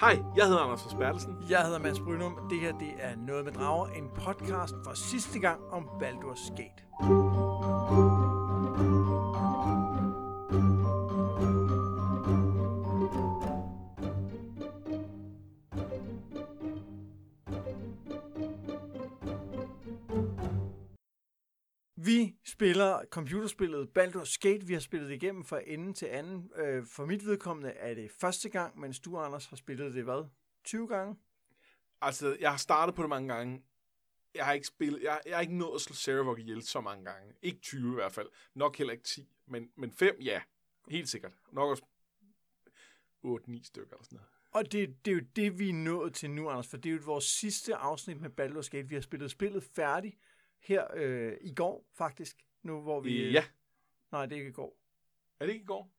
Hej, jeg hedder Anders Forsbertelsen. Jeg hedder Mads Brynum. Det her det er Noget med Drager, en podcast for sidste gang om Baldur's Gate. Spiller computerspillet Baldur's Gate. Vi har spillet det igennem fra ende til anden. Øh, For mit vedkommende er det første gang, mens du, Anders, har spillet det, hvad? 20 gange? Altså, jeg har startet på det mange gange. Jeg har ikke spillet, jeg, jeg har ikke nået at slå Saravok ihjel så mange gange. Ikke 20 i hvert fald. Nok heller ikke 10. Men, men 5, ja. Helt sikkert. Nok også 8-9 stykker eller sådan noget. Og det, det er jo det, vi er nået til nu, Anders, for det er jo vores sidste afsnit med Baldur's Gate. Vi har spillet spillet færdigt her øh, i går, faktisk. Nu hvor vi... Ja. Nej, det er ikke i går. Er det ikke i går?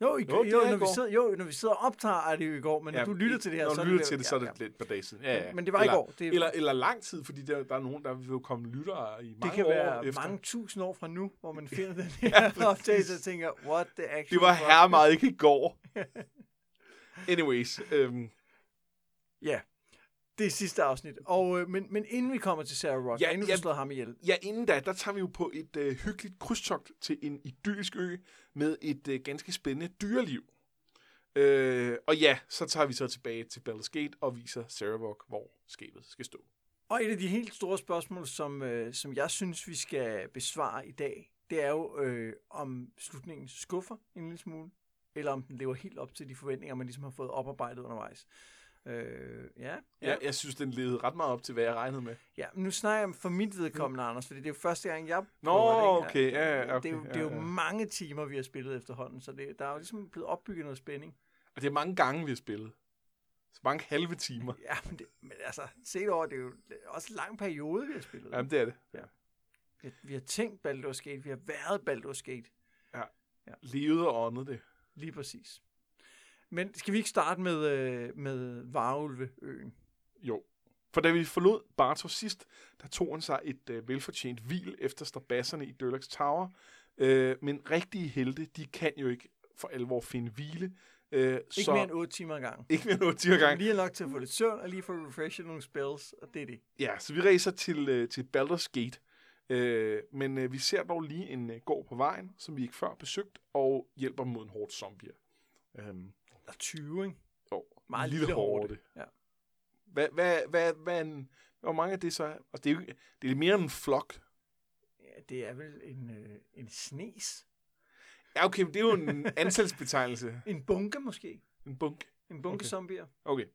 Jo, i, Jo, jo, i når vi sidder, jo, når vi sidder og optager, er det jo i går, men når Ja, du lytter til det her, Når så du er lytter det, til det, så er det lidt på dag siden. Ja, ja. Men det var i eller, går. Det- Eller, eller lang tid, fordi der, der er nogen, der vil jo komme lyttere i mange Det kan år være efter. mange tusind år fra nu, hvor man finder den her præcis. optagelse og tænker, what the actual Det var her meget ikke i går. Anyways, øhm, Ja, det er sidste afsnit. Og, øh, men, men inden vi kommer til Sarah Rock, Ja, inden du ja. slået ham ihjel, Ja, inden da, der tager vi jo på et øh, hyggeligt krydstogt til en idyllisk ø med et øh, ganske spændende dyreliv. Øh, og ja, så tager vi så tilbage til Baldur's Gate og viser Saravok, hvor skabet skal stå. Og et af de helt store spørgsmål, som, øh, som jeg synes, vi skal besvare i dag, det er jo, øh, om slutningen skuffer en lille smule, eller om den lever helt op til de forventninger, man ligesom har fået oparbejdet undervejs. Øh, ja, Ja. ja. Jeg, jeg synes, den levede ret meget op til, hvad jeg regnede med. ja. men Nu snakker jeg for mit vedkommende, Anders, fordi det er jo første gang, jeg Nå, det, okay, ja, ja, okay, det er jo, det er ja, jo ja. mange timer, vi har spillet efterhånden, så det, der er jo ligesom blevet opbygget noget spænding. Og det er mange gange, vi har spillet. Så mange halve timer. Ja, men, det, men altså, set over, det er jo også en lang periode, vi har spillet. Jamen, det er det. Vi, vi har tænkt Baldur's Gate, vi har været Baldur's Gate. Levet og åndet det. Lige præcis. Men skal vi ikke starte med, øh, med Varulveøen? Jo. For da vi forlod Bartos sidst, der tog han sig et øh, velfortjent hvil efter strabasserne i Dørlaks Tower. Øh, men rigtige helte, de kan jo ikke for alvor finde hvile. Øh, Ikke så, mere end 8 timer ad gangen. ikke mere end 8 timer gang. Lige er nok til at få lidt søvn, og lige få refreshet nogle spells, og det er det. Ja, så vi racer til, øh, til Baldur's Gate. Øh, men øh, vi ser dog lige en øh, gård på vejen, som vi ikke før besøgt, og hjælper mod en hårdt zombier. Øhm, Der er 20, ikke? og Meget lille, lille hårde. hårde. Ja. Hvad, hvad, hvad, hvad en, hvor mange af det så er? Altså, det er jo det er mere end en flok. ja, det er vel en, øh, en snes. Ja, okay, men det er jo en antalsbetegnelse. En bunke måske. En bunk. En bunke okay. zombier. Okay.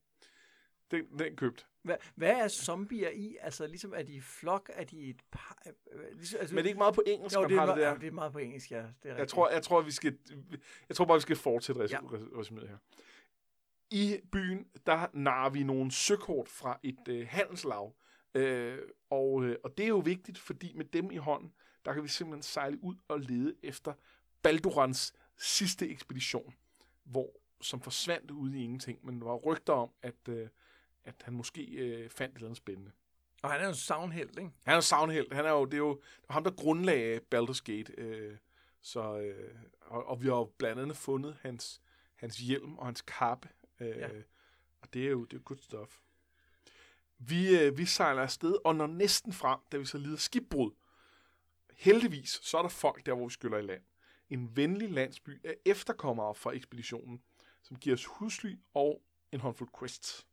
Den, den købt. Hvad, hvad er zombier i? Altså, ligesom, er de i flok? Er de i et par? øh, øh, Ligesom, altså, Men det er ikke meget på engelsk, jo, det, er, det der. ja, det er meget på engelsk, ja. Det er Jeg tror, jeg tror, vi skal, jeg tror bare, vi skal fortsætte res- Ja. res- resuméet her. I byen, der narer vi nogle søkort fra et øh, handelslav. Øh, og, øh, og det er jo vigtigt, fordi med dem i hånden, der kan vi simpelthen sejle ud og lede efter Baldurans sidste ekspedition, hvor som forsvandt ude i ingenting, men der var rygter om, at, øh, at han måske øh, fandt et eller andet spændende. Og han er jo en savnhelt, ikke? Han er jo savnhelt. Han er jo, det er jo det ham, der grundlagde Baldur's Gate. Øh, så, øh, og, og vi har jo blandt andet fundet hans, hans hjelm og hans kappe. Øh, ja. Og det er jo det er good stuff. Vi, øh, vi sejler afsted, og når næsten frem, da vi så lider skibbrud. Heldigvis, så er der folk der, hvor vi skyller i land. En venlig landsby af efterkommere fra ekspeditionen, som giver os husly og en håndfuld quests.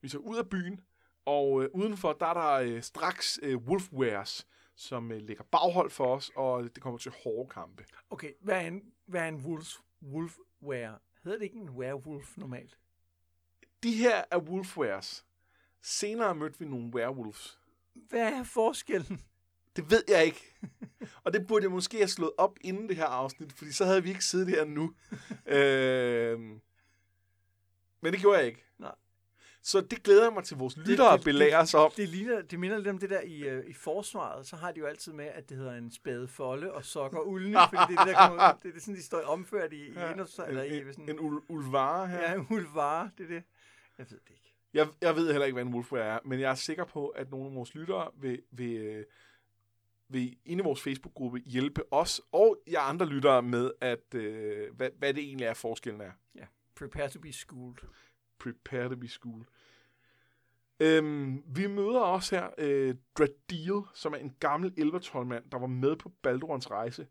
Vi så ud af byen, og øh, udenfor, der er der øh, straks øh, Wolfwares, som øh, lægger baghold for os, og det kommer til hårde kampe. Okay, hvad er en, hvad er en wolf, wolfware? Hedder det ikke en werewolf normalt? De her er Wolfwares. Senere mødte vi nogle werewolves. Hvad er forskellen? Det ved jeg ikke. og det burde jeg måske have slået op inden det her afsnit, fordi så havde vi ikke siddet her nu. øhm, men det gjorde jeg ikke. Nej. Så det glæder jeg mig til vores lyttere at belære os om. Det, ligner, det minder lidt om det der i, øh, i forsvaret. Så har de jo altid med, at det hedder en spade folde og sokker uldne, fordi det er det, der kommer, det er det, sådan, de står omført i, i Ja, ja, eller i en, sådan, en ul- ulvare her. ja, en ulvare, det er det. Jeg ved det ikke. Jeg, jeg ved heller ikke, hvad en wolfware er, men jeg er sikker på, at nogle af vores lyttere vil, vil, øh, vil inde i vores Facebook-gruppe hjælpe os og jer andre lyttere med, at øh, hvad, hvad det egentlig er, forskellen er. Prepare to be schooled. Prepare to be school. Øhm, vi møder også her øh, Dradil, som er en gammel elvertolmand, der var med på Baldurons rejse.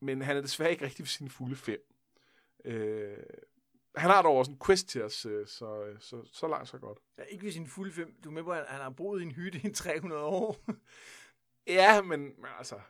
Men han er desværre ikke rigtig ved sine fulde fem. Øh, han har dog også en quest til os, øh, så, øh, så, så langt så godt. Ja, ikke ved sin fulde fem. Du er med på, at han har boet i en hytte i 300 år. Ja, men, men altså,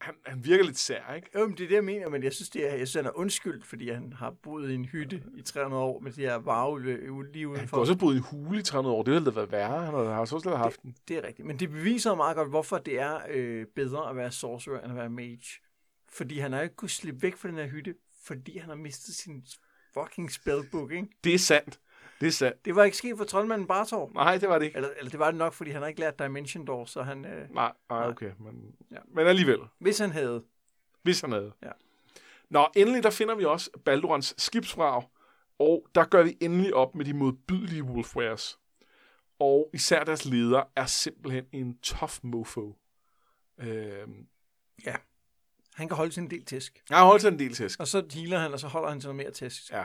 han, han virker lidt sær, ikke? jo, men det er det, jeg mener, men jeg synes, det er, jeg synes, han er undskyldt, fordi han har boet i en hytte i 300 år med de her varulve lige Han kunne udenfor. også boet i en hule i 300 år. Det ville da været værre. Han har også slet haft den. Det er rigtigt. Men det beviser meget godt, hvorfor det er øh, bedre at være sorcerer, end at være mage. Fordi han har ikke kunnet slippe væk fra den her hytte, fordi han har mistet sin fucking spellbook, ikke? Det er sandt. Det er sandt. Det var ikke sket for troldmanden Bartor. Nej, det var det ikke. Eller, eller det var det nok, fordi han har ikke lært Dimension Door, så han... Øh, Nej, nej okay. Men, Ja. men alligevel. hvis han havde... Hvis han havde. Ja. Nå, endelig der finder vi også Baldurons skibsvrag, og der gør vi endelig op med de modbydelige Wolfwares. Og især deres leder er simpelthen en tough mofo. Øhm, Han kan holde sin del tæsk. jeg har holdt sig en del tæsk. Og så healer han, og så holder han til noget mere tæsk. Ja.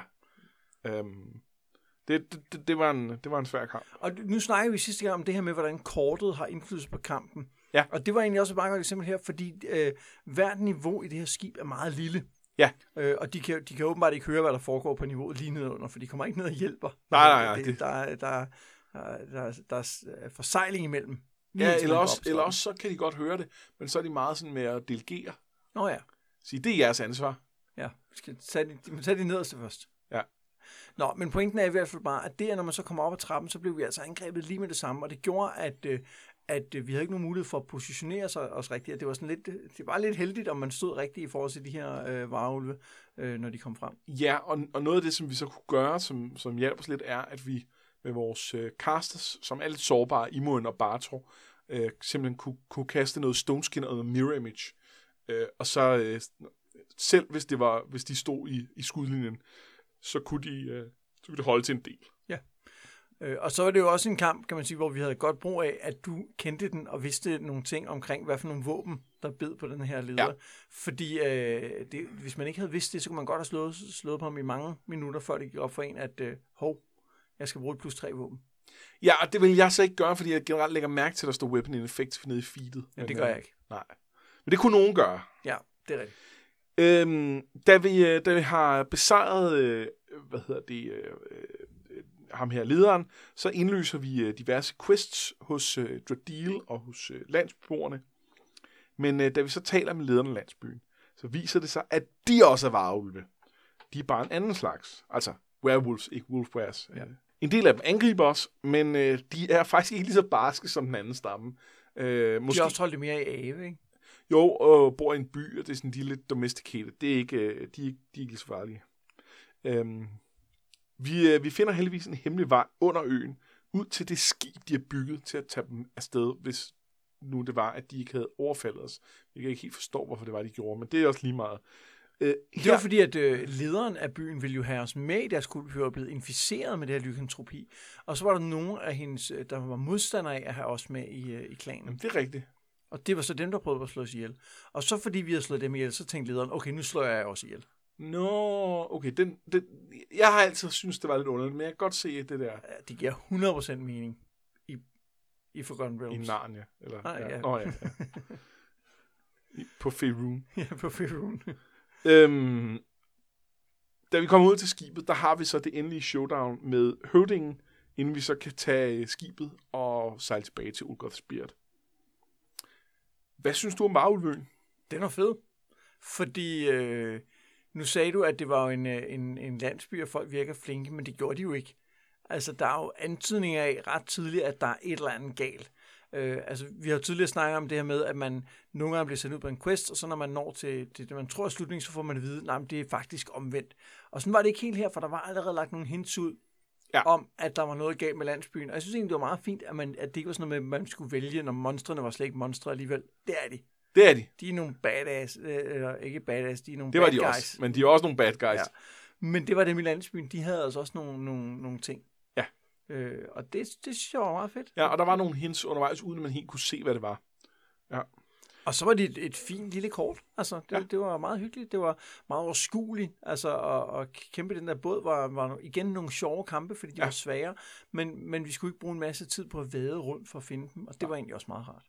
Øhm, det, det, det, var en, det var en svær kamp. Og nu snakker vi sidste gang om det her med, hvordan kortet har indflydelse på kampen. Ja. Og det var egentlig også et meget godt eksempel her, fordi øh, hvert niveau i det her skib er meget lille. Ja. Øh, og de kan, de kan åbenbart ikke høre, hvad der foregår på niveauet lige nedenunder, for de kommer ikke ned og hjælper. Nej, nej, nej, Det, det- der, er- der, er- der, er- der, er- der er forsejling imellem. Ja, eller også, eller også så kan de godt høre det, men så er de meget sådan med at delegere. Nå ja, Sige, det er jeres ansvar. ja. Skal tage de, tage de nederste først. Nå, men pointen er i hvert fald bare, at det, når man så kommer op ad trappen, så blev vi altså angrebet lige med det samme, og det gjorde, at, øh, at øh, vi havde ikke nogen mulighed for at positionere sig os rigtigt. Det var sådan lidt, øh, det var lidt heldigt, om man stod rigtigt i forhold til de her øh, varulve, øh, når de kom frem. Ja, og, og noget af det, som vi så kunne gøre, som, som hjalp os lidt, er, at vi med vores øh, casters, som er lidt sårbare, Imoen og Bartor, øh, simpelthen kunne, kunne kaste noget Stone Skin og noget Mirror Image. Øh, og så øh, selv hvis, det var, hvis de stod i, i skudlinjen, så kunne de, øh, så kunne de holde til en del. Øh, og så var det jo også en kamp, kan man sige, hvor vi havde godt brug af, at du kendte den og vidste nogle ting omkring, hvad for nogle våben, der bed på den her leder. Ja. Fordi øh, det, hvis man ikke havde vidst det, så kunne man godt have slået, slået på ham i mange minutter, før det gik op for en, at øh, hov, jeg skal bruge et plus tre våben. Ja, og det vil jeg så ikke gøre, fordi jeg generelt lægger mærke til, at der står Weapon in Effect nede i feedet. Ja, det gør øh, jeg ikke. Nej. Men det kunne nogen gøre. Ja, det er rigtigt. Øhm, da, vi, øh, da vi har besejret, øh, hvad hedder det, øh, øh, ham her lederen, så indløser vi øh, diverse quests hos øh, Dradil og hos øh, landsbyboerne. Men øh, da vi så taler med lederen af landsbyen, så viser det sig, at de også er varulve. De er bare en anden slags. Altså werewolves, ikke wolfwares. Ja. Ja. En del af dem angriber os, men øh, de er faktisk ikke lige så barske som den anden stamme. Øh, Måske... De har også holdt det mere i ave, ikke? Jo, og bor i en by, og det er sådan, de er lidt domesticated. Det er ikke, øh, de, er, ikke- de er ikke så farlige. Øhm, vi, øh, vi finder heldigvis en hemmelig vej under øen, ud til det skib, de har bygget til at tage dem afsted, hvis nu det var, at de ikke havde overfaldet os. Jeg kan ikke helt forstå, hvorfor det var, de gjorde, men det er også lige meget. Øh, Det var fordi, at øh, lederen af byen ville jo have os med i deres kultur og blevet inficeret med det her lykantropi. Og så var der nogle af hendes, øh, der var modstandere af at have os med i, øh, i klanen. Jamen, det er rigtigt. Og det var så dem, der prøvede at slå os ihjel. Og så fordi vi havde slået dem ihjel, så tænkte lederen, okay, nu slår jeg også ihjel. Nå, okay. Den, den, jeg har altid synes det var lidt underligt, men jeg kan godt se det der Ja, Det giver 100% mening i, i Forgotten i Realms. Narnia. Eller, Nej, ja. Nå, ja, ja. I- På Faerun. ja, på Faerun. Øhm, da vi kommer ud til skibet, der har vi så det endelige showdown med høvdingen, inden vi så kan tage skibet og sejle tilbage til Ulgoth Spirit. Hvad synes du om Varulvøen? Den var fed. Fordi øh, nu sagde du, at det var jo en, øh, en, en landsby, og folk virker flinke, men det gjorde de jo ikke. Altså, der er jo antydninger af ret tidligt, at der er et eller andet galt. Øh, altså, vi har jo tidligere snakket om det her med, at man nogle gange bliver sendt ud på en quest, og så når man når til, til det, man tror er slutningen, så får man at vide, at det er faktisk omvendt. Og sådan var det ikke helt her, for der var allerede lagt nogle hints ud, Ja. om, at der var noget galt med landsbyen. Og jeg synes egentlig, det var meget fint, at, man, at det ikke var sådan noget med, at man skulle vælge, når monstrene var slet ikke monstre alligevel. Det er de. Det er de. De er nogle badass, øh, eller ikke badass, de er nogle Det var bad de guys. også. Men de er også nogle bad guys. Ja. Ja. Men det var dem i landsbyen, de havde altså også nogle, nogle, nogle ting. Ja. Øh, og det, det synes jeg var meget fedt. ja, og der var nogle hints undervejs, uden at man helt kunne se, hvad det var. Og så var det et, et fint lille kort. Altså, det, Ja. ja. det var meget hyggeligt. Det var meget overskueligt. Altså, at, at kæmpe den der båd var, var igen nogle sjove kampe, fordi de Ja. ja. var svære. Men, men vi skulle ikke bruge en masse tid på at vade rundt for at finde dem, og det var egentlig også meget rart.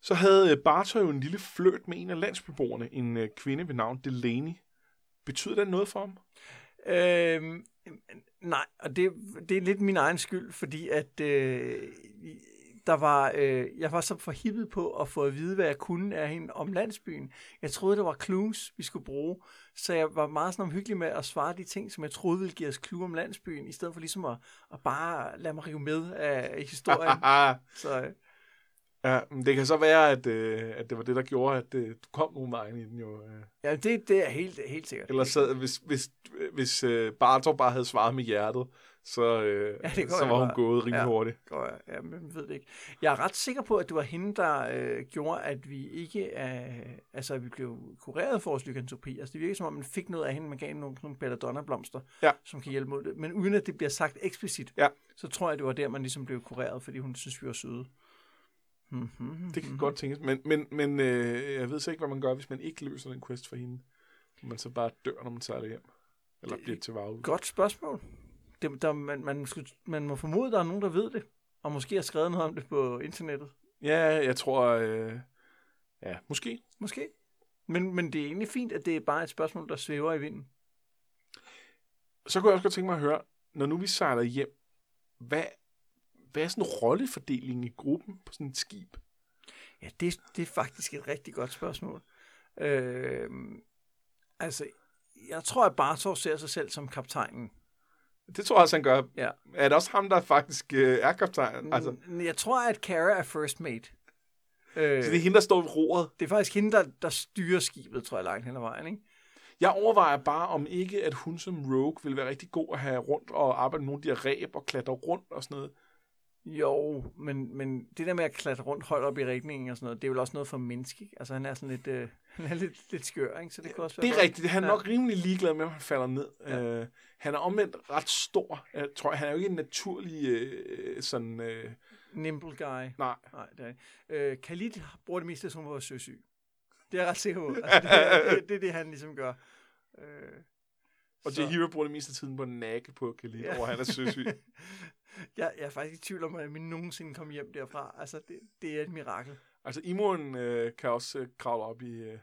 Så havde øh, Bartøj jo en lille fløjt med en af landsbeboerne, en øh, kvinde ved navn Delaney. Betyder det noget for ham? Øhm, nej, og det, det er lidt min egen skyld, fordi at øh, der var, øh, jeg var så forhippet på at få at vide, hvad jeg kunne af hende om landsbyen. Jeg troede, det var clues, vi skulle bruge, så jeg var meget sådan omhyggelig med at svare de ting, som jeg troede ville give os clue om landsbyen, i stedet for ligesom at, at bare lade mig rive med af historien. så øh, ja, men det kan så være, at, øh, at det var det, der gjorde, at øh, du kom nogle vejen i den jo. Øh. ja, det, det er helt, helt sikkert. Ellers så, hvis, hvis, hvis øh, Bartov bare havde svaret med hjertet, så, øh, Ja, det så jeg var hun gået rimelig Ja. hurtigt. Og, ja, men jeg ved det ikke. Jeg er ret sikker på, at det var hende, der øh, gjorde, at vi ikke er, altså, at vi blev kureret for vores lykantropi. Altså, det virker som om, man fik noget af hende, man gav hende nogle, nogle belladonna-blomster, Ja. som kan hjælpe mod det. Men uden at det bliver sagt eksplicit, Ja. så tror jeg, det var der, man ligesom blev kureret, fordi hun synes, vi var søde. Mm-hmm. Det kan godt tænkes. Men, men, men øh, jeg ved så ikke, hvad man gør, hvis man ikke løser den quest for hende. Man så bare dør, når man sejler hjem. Eller Det- bliver til varulv. Godt spørgsmål. Det, der, man, man, skulle, man må formode, at der er nogen, der ved det. Og måske har skrevet noget om det på internettet. Ja, jeg tror... Øh, ja, måske. Måske. Men, men det er egentlig fint, at det er bare et spørgsmål, der svæver i vinden. Så kunne jeg også godt tænke mig at høre, når nu vi sejler hjem, hvad, hvad er sådan rollefordelingen i gruppen på sådan et skib? Ja, det, det er faktisk et rigtig godt spørgsmål. Øh, altså, jeg tror, at Bartov ser sig selv som kaptajnen. Det tror jeg også, han gør. Ja. Er det også ham, der faktisk øh, er kaptajn? Altså. Jeg tror, at Kara er first mate. Øh, så det er hende, der står ved roret. det er faktisk hende, der, der styrer skibet, tror jeg, langt hen ad vejen. Ikke? Jeg overvejer bare, om ikke, at hun som rogue vil være rigtig god at have rundt og arbejde med nogle af de ræb og klatre rundt og sådan noget. Jo, men, men det der med at klatre rundt højt op i regningen og sådan noget, det er vel også noget for menneske. Ikke? Altså, han er sådan lidt, øh, han er lidt, lidt skør, ikke? så det kunne også være Det er godt. rigtigt. Han er Ja. nok rimelig ligeglad med, om han falder ned. Ja. Øh, han er omvendt ret stor. Jeg tror, han er jo ikke en naturlig øh, sådan... Øh, Nimble guy. nej. Nej, det er ikke. Øh, Khalid bruger det meste, som var søsyg. Det er jeg ret sikker på. Altså, det, er, det, det er det, han ligesom gør. Øh, Og så- Jahira bruger det meste af tiden på at nakke på Khalid, Ja. ja. over han er søsyg. jeg, jeg er faktisk i tvivl om, at vi nogensinde kom hjem derfra. Altså, det, det er et mirakel. altså, Imoen øh, kan også øh, kravle op i, øh,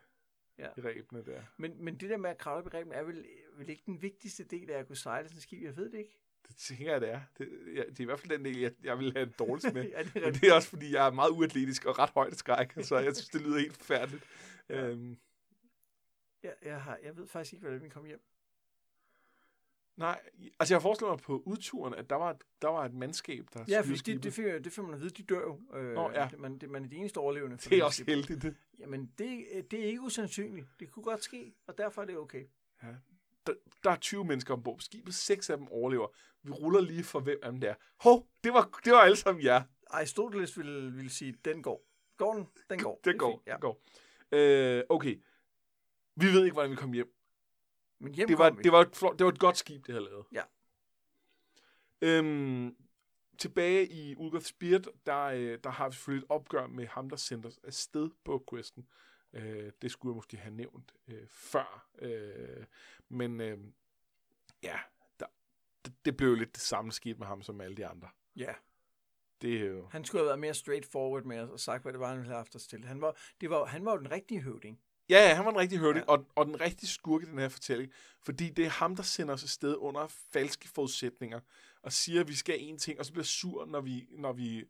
Ja. i ræbene der. Men, men det der med at kravle op i reben er vel, vel ikke den vigtigste del af at kunne sejle sådan et skib? Jeg ved det ikke. Det tænker jeg, det er. Det, ja, det er i hvert fald den del, jeg, jeg vil have dårligst med. ja, det er Men det er også, fordi jeg er meget uatletisk og ret højt skræk, så jeg synes, det lyder helt forfærdeligt. Ja. Øhm, Jeg, jeg, har, jeg ved faktisk ikke, hvordan vi kom hjem. Nej, altså jeg forestiller mig på udturen, at der var et, der var et mandskab, der Ja, skibet. det, det, fik, det får man at vide, de dør jo. Øh, Nå, ja. det, man, det, man er de eneste overlevende. for det er det også heldigt. Det. Jamen, det, det er ikke usandsynligt. Det kunne godt ske, og derfor er det okay. Der, der er 20 mennesker ombord på skibet, seks af dem overlever. Vi ruller lige for, hvem af dem der. Hov, det var, det var alle sammen jer. Aristoteles ville, ville sige, den går. Går den? Den går. Det er går, fint, ja. det går. Øh, okay. Vi ved ikke, hvordan vi kom hjem. Men hjem Det var, det, var et, flot- det var et godt skib, det havde lavet. Ja. Øhm, tilbage i Ulgoth Spirit, der, øh, der har vi selvfølgelig et opgør med ham, der sendte os afsted på questen. Øh, det skulle jeg måske have nævnt øh, før. Øh, men øh, ja, der, det, det blev jo lidt det samme skidt med ham som alle de andre. Ja, Det er jo... han skulle have været mere straightforward med os og sagt, hvad det var, han ville have haft os til. Han var, det var, han var jo den rigtige høvding. Ja, ja, han var en rigtig høvding, Ja. og, og den rigtige skurk i den her fortælling, fordi det er ham, der sender os afsted under falske forudsætninger, og siger, at vi skal en ting, og så bliver sur, når vi, når vi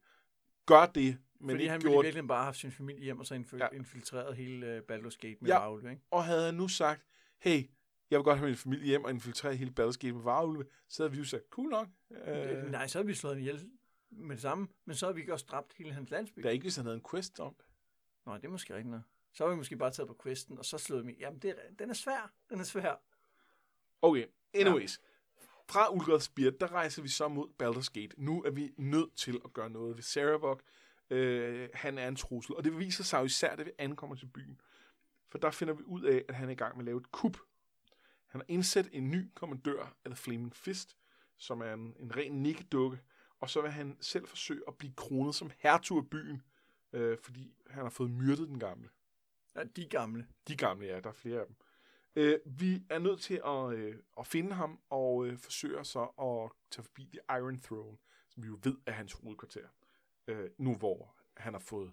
gør det, men fordi ikke han ville gjort virkelig bare have haft sin familie hjem og så infil- Ja. infiltreret hele uh, Baldur's Gate med Ja. Raul, ikke? Og havde han nu sagt, hey, jeg vil godt have min familie hjem og infiltrere hele Baldur's Gate med varulve, så havde vi jo sagt, cool nok. Øh. Øh, Nej, så havde vi slået ham ihjel med det samme, men så havde vi ikke også dræbt hele hans landsby. der er ikke, hvis han havde en quest om det. Nå, det er måske rigtigt nok. Så har vi måske bare taget på questen, og så slået mig. Jamen, det er, den er svær. Den er svær. Okay, anyways. Fra Ulgoth Spirit, der rejser vi så mod Baldur's Gate. Nu er vi nødt til at gøre noget ved Sarabok. Øh, han er en trussel, og det viser sig jo især, da vi ankommer til byen. For der finder vi ud af, at han er i gang med at lave et kup. Han har indsat en ny kommandør, eller Flaming Fist, som er en, en ren nikkedukke, og så vil han selv forsøge at blive kronet som hertug af byen. øh, fordi han har fået myrdet den gamle. Ja, de gamle. De gamle, ja, der er flere af dem. Øh, vi er nødt til at, øh, at finde ham og øh, forsøge så at tage forbi The Iron Throne, som vi jo ved er hans hovedkvarter. Øh, nu hvor han har fået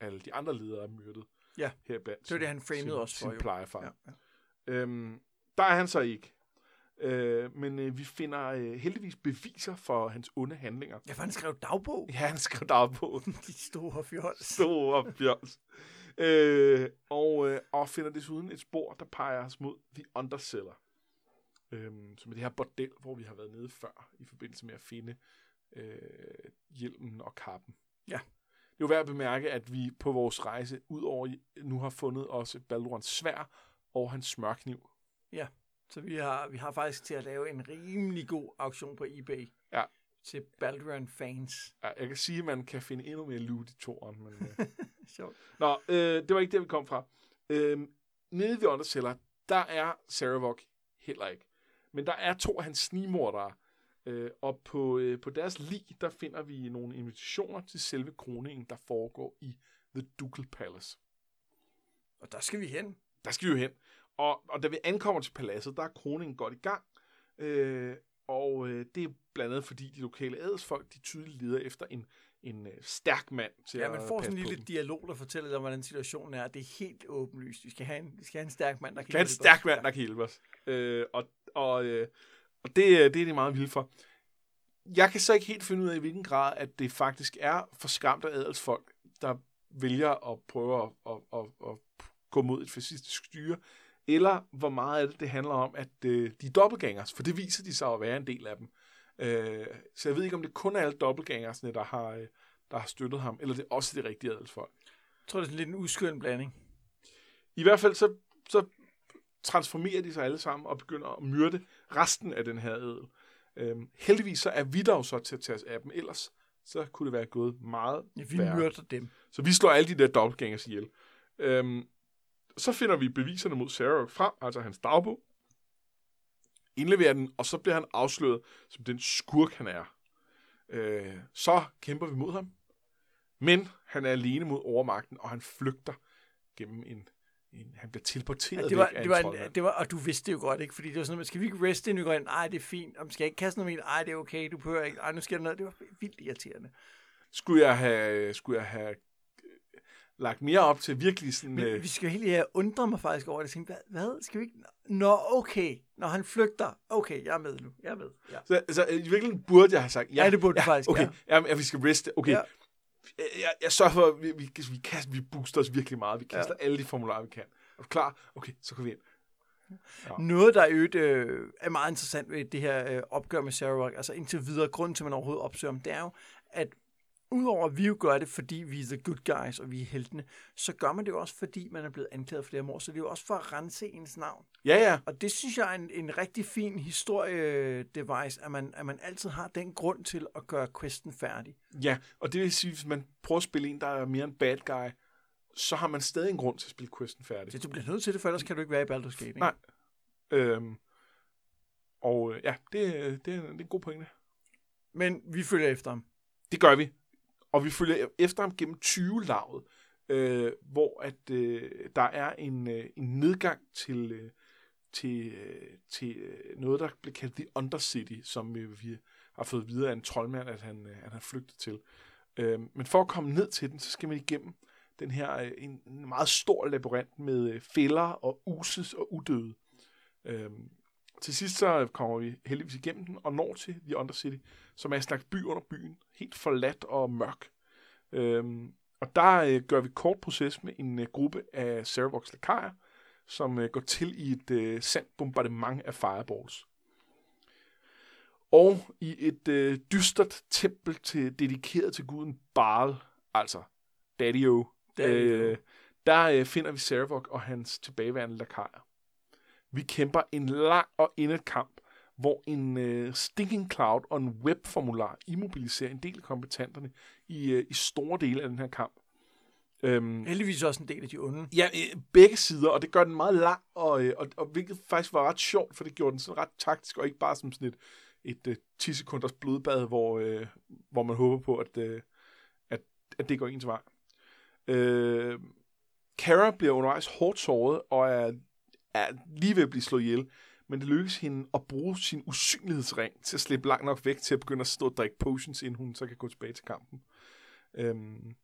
alle de andre ledere myrdet. Ja, her blandt det var det, han framede også for. Sin jo. plejefar. Ja, ja. Øhm, der er han så ikke. Øh, men øh, vi finder øh, heldigvis beviser for hans onde handlinger. Ja, for han skrev dagbog. Ja, han skrev dagbog. De store fjols. Store fjols. Øh, og, øh, og finder desuden et spor, der peger os mod The Undercellar. Øhm, som er det her bordel, hvor vi har været nede før, i forbindelse med at finde øh, hjelmen og kappen. Ja. Det er jo værd at bemærke, at vi på vores rejse, udover nu har fundet også Baldurons svær og hans smørkniv. Ja, så vi har, vi har faktisk til at lave en rimelig god auktion på eBay. Ja. Til Balduran fans. Ja, jeg kan sige, at man kan finde endnu mere loot i toren, men... Sjovt. Nå, øh, det var ikke der, vi kom fra. Øh, nede ved Undercellar, der er Saravok heller ikke. Men der er to af hans snimordere, øh, og på, øh, på deres lig, der finder vi nogle invitationer til selve kroningen, der foregår i The Ducal Palace. Og der skal vi hen. Der skal vi jo hen. Og, og da vi ankommer til paladset, der er kroningen godt i gang. Øh, og øh, det er blandt andet, fordi de lokale adelsfolk, de tydeligt leder efter en, en øh, stærk mand til Ja, at man får sådan en lille dialog, der fortæller dig, hvordan situationen er. Det er helt åbenlyst. Vi skal have en, vi skal have en stærk mand, der kan Der er en hjælpe stærk os. mand, der kan hjælpe os. Øh, og og, øh, og det, øh, det er de meget vilde for. Jeg kan så ikke helt finde ud af, i hvilken grad, at det faktisk er for skræmte adelsfolk, der vælger at prøve at, at, at, at gå mod et fascistisk styre, eller hvor meget af det, det handler om, at øh, de er dobbeltgængers, for det viser de sig at være en del af dem. Øh, så jeg ved ikke, om det kun er alle dobbeltgængersne, der har, øh, der har støttet ham, eller det er også de rigtige adelsfolk. Jeg tror, det er sådan lidt en uskøn blanding. I hvert fald så, så transformerer de sig alle sammen og begynder at myrde resten af den her ædel. Øhm, heldigvis så er vi jo så til at tage os af dem, ellers så kunne det være gået meget Ja, vi værre. myrder dem. Så vi slår alle de der dobbeltgængers ihjel. Øhm, så finder vi beviserne mod Sarah frem, altså hans dagbog, indleverer den, og så bliver han afsløret som den skurk, han er. Øh, så kæmper vi mod ham, men han er alene mod overmagten, og han flygter gennem en, en han bliver teleporteret Ja, det, var, væk af det, var en det var, og du vidste det jo godt, ikke? Fordi det var sådan noget, skal vi ikke reste, vi går ind? Ej, det er fint. Om skal jeg ikke kaste noget med Ej, det er okay, du behøver ikke. Ej, nu sker der noget. Det var vildt irriterende. Skulle jeg have, skulle jeg have lagt mere op til virkelig sådan... Men øh, vi skal helt jeg undre mig faktisk over det. Jeg tænkte, hvad, hvad? Skal vi ikke? Nå, okay. Når han flygter. Okay, jeg er med nu. Jeg er med. Ja. Så, så i virkeligheden burde jeg have sagt, ja, Ja, det burde du faktisk, okay, ja. ja. ja, vi skal reste, okay. Ja. Ja. Jeg, jeg sørger for, at vi, vi, vi, kaster, vi booster os virkelig meget. Vi kaster Ja. ja. alle de formularer, vi kan. Er du klar? Okay, så går vi ind. Noget, der øvrigt øh, er meget interessant ved det her øh, opgør med Sarawak, altså indtil videre, grunden til, at man overhovedet opsøger dem, det er jo, at udover at vi jo gør det, fordi vi er the good guys, og vi er heltene, så gør man det jo også, fordi man er blevet anklaget for det her mord, så det er jo også for at rense ens navn. Ja, ja. Og det synes jeg er en, en rigtig fin historie-device, at man, at man altid har den grund til at gøre questen færdig. Ja, og det vil sige, hvis man prøver at spille en, der er mere en bad guy, så har man stadig en grund til at spille questen færdig. Så du bliver nødt til det, for ellers kan du ikke være i Baldur's Gate, ikke? Nej. Øhm, og øh, ja, det, det, er, det er en god pointe. Men vi følger efter ham. Det gør vi. Og vi følger e- efter ham gennem 20-laget, øh, hvor at øh, der er en, øh, en nedgang til, øh, til, øh, til øh, noget, der bliver kaldt The Undercity, som øh, vi har fået videre af en troldmand, at han, øh, han har flygtet til. Øh, men for at komme ned til den, så skal man igennem den her øh, en, en meget stor labyrint med øh, fælder og uses og udøde. Øh, til sidst så kommer vi heldigvis igennem den og når til The Undercity, som er en slags by under byen. Helt forladt og mørk. Øhm, og der øh, gør vi kort proces med en øh, gruppe af Cerevox lakajer, som øh, går til i et øh, sandt bombardement af fireballs. Og i et øh, dystert tempel til, dedikeret til guden Baal, altså Daddy-O, Daddy-O. øh, der øh, finder vi Cerevox og hans tilbageværende lakajer. Vi kæmper en lang og indet kamp, hvor en øh, Stinking Cloud og en webformular immobiliserer en del af kompetenterne i, øh, i store dele af den her kamp. Øhm, Heldigvis også en del af de onde. ja, øh, begge sider, og det gør den meget lang, og, øh, og, og hvilket faktisk var ret sjovt, for det gjorde den sådan ret taktisk, og ikke bare som sådan et, et øh, 10 sekunders blodbad, hvor, øh, hvor man håber på, at, øh, at, at det går ens vej. Øh, Kara bliver undervejs hårdt såret og er, er lige ved at blive slået ihjel. Men det lykkes hende at bruge sin usynlighedsring til at slippe langt nok væk til at begynde at stå og drikke potions, inden hun så kan gå tilbage til kampen. Øhm,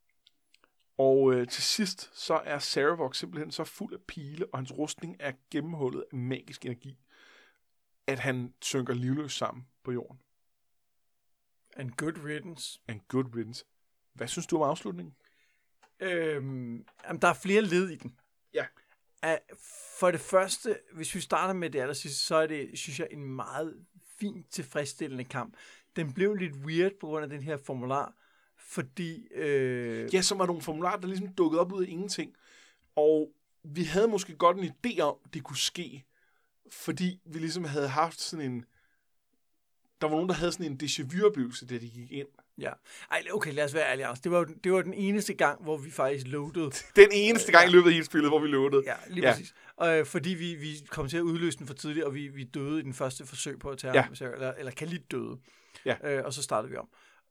og øh, til sidst, så er Saravok simpelthen så fuld af pile, og hans rustning er gennemhullet af magisk energi, at han synker livløs sammen på jorden. And good riddance. And good riddance. Hvad synes du om afslutningen? Øhm, jamen, der er flere led i den. Ja at for det første, hvis vi starter med det aller sidste, så er det, synes jeg, en meget fint tilfredsstillende kamp. Den blev lidt weird på grund af den her formular, fordi... Øh... Ja, som var nogle formularer, der ligesom dukkede op ud af ingenting. Og vi havde måske godt en idé om, det kunne ske, fordi vi ligesom havde haft sådan en... Der var nogen, der havde sådan en déjà vu-oplevelse, da de gik ind. Ja. Ej, okay, lad os være ærlige, Anders. Det var, det var den eneste gang, hvor vi faktisk loadede. Den eneste gang i løbet af hele spillet, hvor vi loadede. Ja, lige ja. præcis. Øh, fordi vi, vi kom til at udløse den for tidligt, og vi, vi døde i den første forsøg på at tage Ja. ham, eller, eller kan lidt døde. Ja. Øh, og så startede vi om.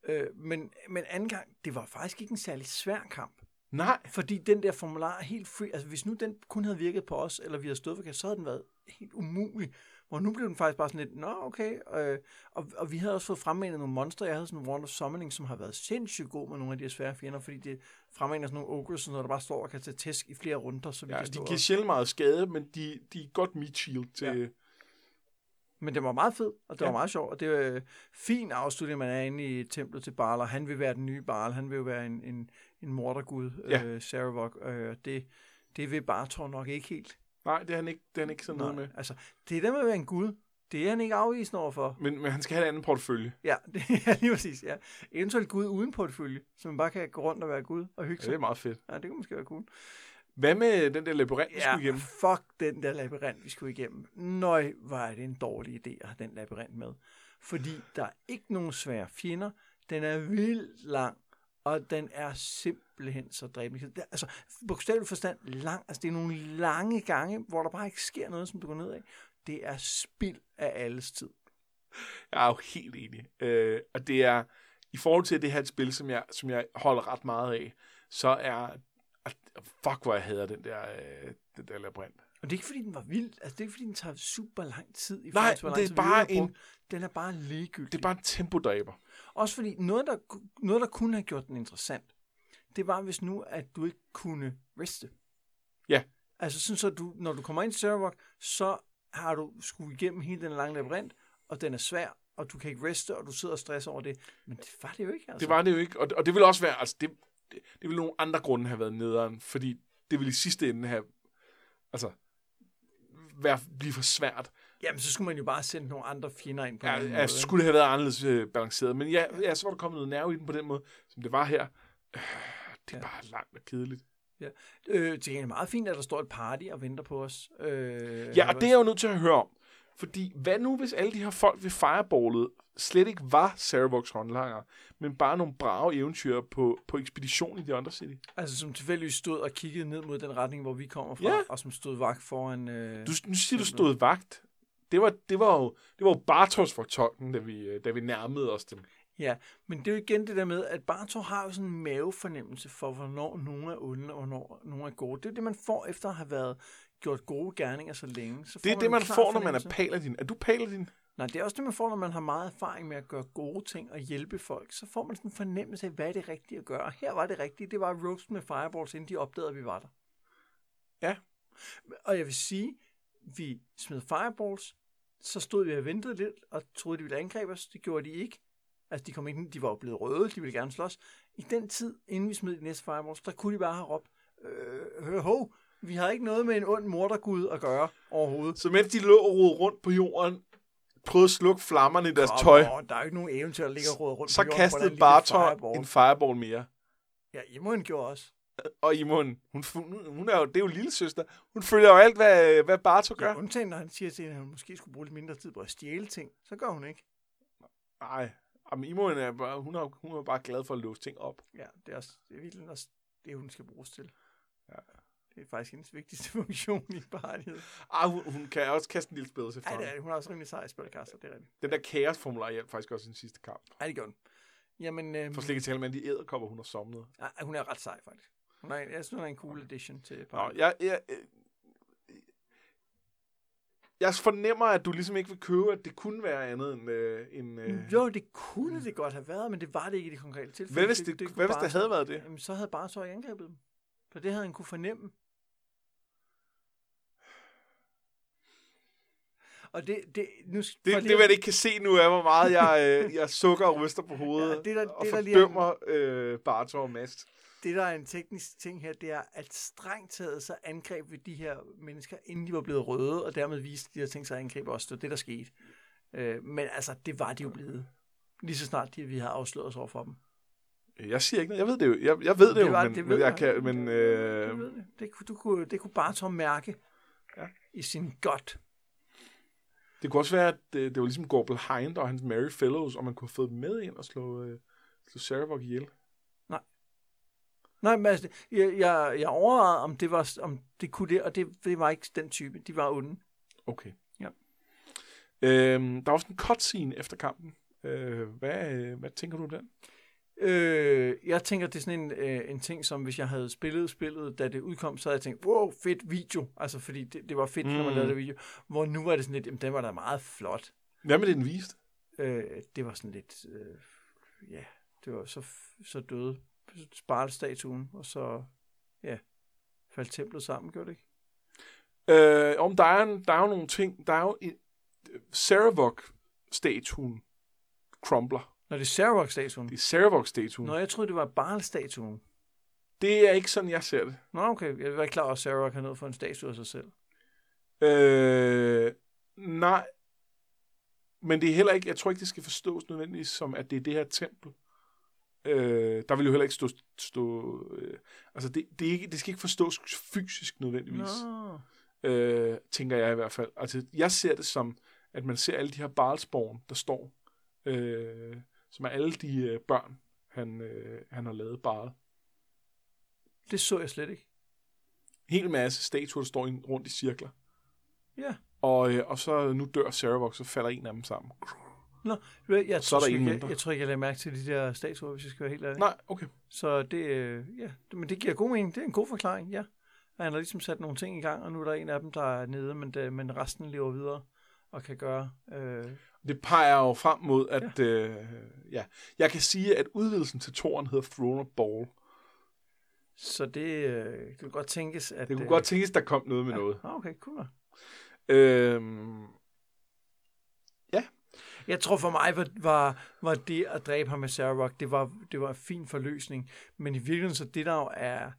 Øh, men, men anden gang, det var faktisk ikke en særlig svær kamp. Nej. Fordi den der formular er helt free. Altså hvis nu den kun havde virket på os, eller vi havde stået for så havde den været helt umulig. Hvor nu blev den faktisk bare sådan lidt, nå okay. Øh, og, og vi havde også fået fremmanet nogle monster. Jeg havde sådan en Wand of Summoning, som har været sindssygt god med nogle af de svære fjender, fordi det fremmaner sådan nogle ogres, sådan noget, der bare står og kan tage tæsk i flere runder. Så vi Ja, kan de giver og... sjældent meget skade, men de, de er godt meat shield til... Ja. Men det var meget fed, og det Ja. var meget sjovt, og det var øh, fin afslutning, man er inde i templet til Baal, og han vil være den nye Baal, han vil jo være en, en, en mordergud, Ja. øh, Saravok, øh, det, det vil Bartor nok ikke helt. Nej, det er han ikke, det er han ikke sådan noget med. Altså, det er det med at være en gud, det er han ikke afvisende overfor. Men, men han skal have en anden portefølje. Ja, det er lige præcis, ja. Eventuelt gud uden portefølje, så man bare kan gå rundt og være gud og hygge Ja, sig. det er meget fedt. Ja, det kunne måske være cool. Hvad med den der labyrint, vi Ja, skulle igennem? fuck den der labyrint, vi skulle igennem. Nøj, er det en dårlig idé at have den labyrint med. Fordi der er ikke nogen svære fjender. Den er vildt lang, og den er simpelthen så dræbende. Det er, Altså, bogstaveligt forstand lang. Altså, det er nogle lange gange, hvor der bare ikke sker noget, som du går ned af. Det er spild af alles tid. Jeg er jo helt enig. Øh, og det er, i forhold til det her spil, som jeg, som jeg holder ret meget af, så er, fuck hvor jeg hader den der, øh, den der labyrint. Og det er ikke, fordi den var vild. Altså, det er ikke, fordi den tager super lang tid. I Nej, det er bare en-. Den er bare ligegyldig. Det er bare en tempodræber. Også fordi noget der, noget, der kunne have gjort den interessant, det var hvis nu, at du ikke kunne reste. Ja. Altså sådan så, du, når du kommer ind til Serverok, så har du skulle igennem hele den lange labyrint, og den er svær, og du kan ikke reste, og du sidder og stresser over det. Men det var det jo ikke, altså. Det var det jo ikke. Og, og det ville også være, altså det, det, det ville nogle andre grunde have været nederen, fordi det ville i sidste ende have, altså, være, blive for svært. Jamen, så skulle man jo bare sende nogle andre fjender ind på Ja, en anden ja, måde. ikke? skulle det have været anderledes øh, balanceret. Men ja, ja, så var der kommet noget nerve i den på den måde, som det var her. Øh, det er Ja. bare langt og kedeligt. Øh, til gengæld meget fint, at der står et party og venter på os. Øh, Ja, og det er jeg jo nødt til at høre om. Fordi hvad nu, hvis alle de her folk ved fireballet slet ikke var Saravoks håndlanger, men bare nogle brave eventyr på, på ekspedition i The Undercity? Altså, som tilfældigvis stod og kiggede ned mod den retning, hvor vi kommer fra, Ja. og som stod vagt foran... Øh... Du, nu siger du stod vagt. Det var, det var jo, det var jo Bartos fortolkning, da vi, øh, da vi nærmede os dem. Ja, men det er jo igen det der med, at Bartor har jo sådan en mavefornemmelse for, hvornår nogen er onde, og hvornår nogen er gode. Det er det, man får efter at have været gjort gode gerninger så længe. Så Det er det, man får, når man er paladin. Er du paladin? Nej, det er også det, man får, når man har meget erfaring med at gøre gode ting og hjælpe folk. Så får man sådan en fornemmelse af, hvad er det rigtige at gøre. Og her var det rigtige. Det var roast med fireballs, inden de opdagede, at vi var der. Ja. Og jeg vil sige, vi smed fireballs, så stod vi og ventede lidt, og troede, de ville angribe os. Det gjorde de ikke. Altså, de, kom ikke, de var blevet røde, de ville gerne slås. I den tid, inden vi smed de næste fireballs, der kunne de bare have råbt, øh, ho, vi har ikke noget med en ond mordergud at gøre overhovedet. Så mens de lå og rodede rundt på jorden, prøvede at slukke flammerne i deres Come tøj, on, der er jo ikke nogen eventyr, der ligger og rundt så på jorden. den kastede Bartor fireball. en fireball mere. Ja, Imon gjorde også. Og Imon, hun, hun, hun er jo, det er jo lille søster. Hun følger jo alt, hvad, hvad Bartor gør. Ja, undtagen når han siger til hende, at hun måske skulle bruge lidt mindre tid på at stjæle ting. Så gør hun ikke. Nej, Jamen, Imon er bare, hun, er, hun er bare glad for at låse ting op. Ja, det er, også, det er virkelig også det, hun skal bruges til. Ja. Det er faktisk hendes vigtigste funktion i partiet. Ah, hun, hun kan også kaste en lille spædelse Ja, efter det er. Hun er også rimelig sej i spilkaster, det er rigtigt. Den der kaosformular hjalp faktisk også den sidste kamp. Ja, det gør hun. Jamen, øhm, For slet ikke tale med de æderkopper, hun har somnet. ja, hun er ret sej, faktisk. Nej, jeg synes, det er en cool addition til Nå, jeg, jeg, øh, jeg fornemmer, at du ligesom ikke vil købe, at det kunne være andet end... Øh, end øh, Jo, det kunne det godt have været, men det var det ikke i det konkrete tilfælde. hvad hvis det, kunne hvad hvis det havde været det? Jamen, så havde bare så angrebet dem. For det havde han kunne fornemme. Og det, det, nu, Det, det, lige at- man ikke kan se nu, er, hvor meget jeg, øh, jeg sukker og ryster på hovedet Ja, det er der- og det er der lige fordømmer øh, Bartor og Mast. Det, der er en teknisk ting her, det er, at strengt taget så angreb vi de her mennesker, inden de var blevet røde, og dermed viste de her ting sig angribe os. Det var det, der skete. Øh, men altså, det var de jo blevet. Lige så snart de, vi havde afsløret os over for dem. Jeg siger ikke noget. Jeg ved det jo. Jeg, jeg ved det, Det jo, var- men, det men ved jeg jeg. kan... Men, øh, ved det. Det, kunne- du kunne, det kunne bare Tom mærke Ja. i sin godt. det kunne også være, at det, det var ligesom Gorbel Hind og hans Merry Fellows, og man kunne have fået med ind og slå, øh, slå Saravok ihjel. Nej, men altså, jeg, jeg, jeg overvejede, om det, var, om det kunne det, og det, det var ikke den type. De var onde. Okay. Ja. Øhm, der var også en cutscene efter kampen. Øh, hvad, øh, hvad tænker du om den? Øh, jeg tænker, det er sådan en, øh, en ting, som hvis jeg havde spillet spillet, da det udkom, så havde jeg tænkt, wow, fedt video. Altså, fordi det, det var fedt, mm. når man Mm. lavede det video. Hvor nu var det sådan lidt, jamen, den var da meget flot. Hvad med det, den viste? Øh, det var sådan lidt, øh, ja, det var så, så døde Spartel-statuen, og så, ja, faldt templet sammen, gjorde det ikke? Øh, om der er, der er jo nogle ting. Der er jo en, Saravok-statuen crumbler. Når det er Sarawak-statuen. Det er Saravok-statuen. Nå, jeg troede, det var Barl-statuen. Det er ikke sådan, jeg ser det. Nå, okay. Jeg var ikke klar over, at Sarawak har nået for en statue af sig selv. Øh, nej. Men det er heller ikke, jeg tror ikke, det skal forstås nødvendigvis som, at det er det her tempel. Øh, der vil jo heller ikke stå, stå øh, altså det, det, ikke, det skal ikke forstås fysisk nødvendigvis, Nå. øh, tænker jeg i hvert fald. Altså jeg ser det som, at man ser alle de her barlsborn, der står, øh, som er alle de øh, børn, han, øh, han har lavet barl. Det så jeg slet ikke. En hel masse statuer, der står rundt i cirkler. Ja. Og, øh, og så nu dør Saravok, så falder en af dem sammen. Jeg, jeg, Så er der sgu en ikke, mindre. jeg, jeg tror ikke, jeg lader mærke til de der statuer, hvis jeg skal være helt ærlig. Nej, okay. Så det, øh, ja, det, men det giver god mening. Det er en god forklaring, ja. Han har ligesom sat nogle ting i gang, og nu er der en af dem, der er nede, men, det, men resten lever videre og kan gøre. Øh, Det peger jo frem mod, at ja. Øh, ja. jeg kan sige, at udvidelsen til toren hedder Throne of Ball. så det, øh, det kan godt tænkes, at... Det kunne øh, godt tænkes, der kom noget med ja. noget. Ah, Okay, cool. Øhm, Jeg tror for mig var, var, var det at dræbe ham med Sarawak, det var, det var en fin forløsning. Men i virkeligheden, så det der jo er,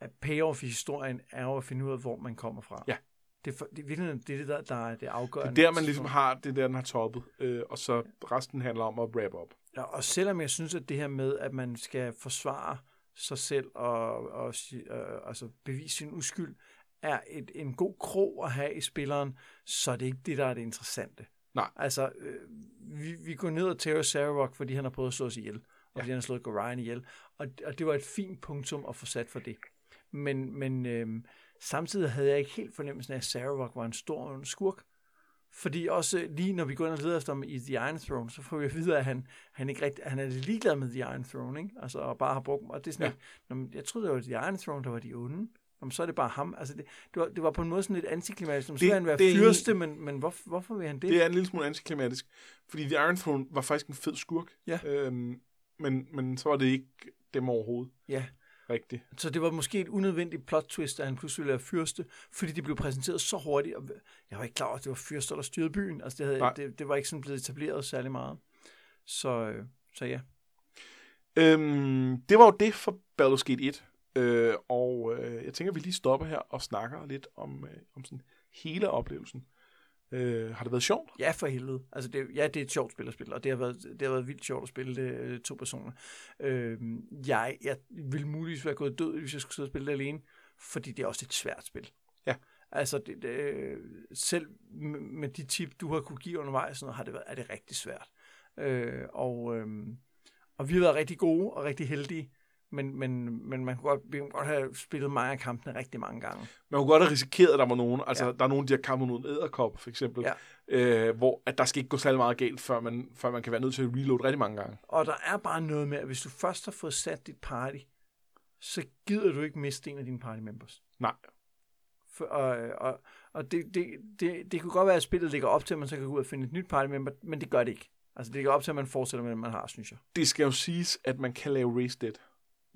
er payoff i historien, er jo at finde ud af, hvor man kommer fra. Ja. Det er, for, det er virkelig det, er det der, der er det det afgørende. er der, man ligesom har, det er der, den har toppet. Øh, og så resten handler om at wrap up. Ja, og selvom jeg synes, at det her med, at man skal forsvare sig selv og, og øh, altså bevise sin uskyld, er et, en god krog at have i spilleren, så er det ikke det, der er det interessante. Nej. Altså, øh, vi, vi går ned og tæver Sarawak, fordi han har prøvet at slå os ihjel, og Ja. fordi han har slået Gorion ihjel, og, og det var et fint punktum at få sat for det. Men, men øh, samtidig havde jeg ikke helt fornemmelsen af, at Sarawak var en stor skurk. Fordi også lige når vi går ind og leder efter ham i The Iron Throne, så får vi at vide, at han, han, ikke rigtig, han er ligeglad med The Iron Throne, ikke? Altså, og bare har brugt dem. Og det er sådan, Ja. men jeg troede, det var The Iron Throne, der var de onde. Jamen, så er det bare ham. Altså, det, det, var, det var på en måde sådan lidt antiklimatisk. Så Det- han være det fyrste, men, men hvor, hvorfor vil han det? Det er en lille smule antiklimatisk. Fordi The Iron Throne var faktisk en fed skurk. Ja. Øhm, men, men så var det ikke dem overhovedet Ja, rigtigt. så det var måske et unødvendigt plot twist, at han pludselig ville være fyrste, fordi det blev præsenteret så hurtigt. Og jeg var ikke klar over, at det var fyrste, der styrede byen. Altså, det, Nej. havde, det, det var ikke sådan blevet etableret særlig meget. Så, øh, så ja. Øhm, det var jo det for Baldur's Gate 1. Øh, og øh, jeg tænker, vi lige stopper her og snakker lidt om, øh, om sådan hele oplevelsen. Øh, har det været sjovt? Ja, for helvede. Altså, det, ja, det er et sjovt spil at spille, og det har været, det har været vildt sjovt at spille det øh, to personer. Øh, jeg, jeg ville muligvis være gået død, hvis jeg skulle sidde og spille det alene, fordi det er også et svært spil. Ja. Altså, det, det, selv med med de tip, du har kunne give undervejs, sådan noget, har det været, er det rigtig svært. Øh, og, øh, og vi har været rigtig gode og rigtig heldige, men, men, men man kunne godt, vi kunne godt have spillet mange af kampene rigtig mange gange. Man kunne godt have risikeret, at der var nogen, altså Ja. der er nogen af de her kampe mod æderkop, for eksempel, Ja. øh, hvor at der skal ikke gå særlig meget galt, før man, før man kan være nødt til at reload rigtig mange gange. Og der er bare noget med, at hvis du først har fået sat dit party, så gider du ikke miste en af dine party members. Nej. For, og og, og det, det, det, det kunne godt være, at spillet ligger op til, at man så kan gå ud og finde et nyt party member, men det gør det ikke. Altså, det ligger op til, at man fortsætter med det, man har, synes jeg. Det skal jo siges, at man kan lave Race Dead.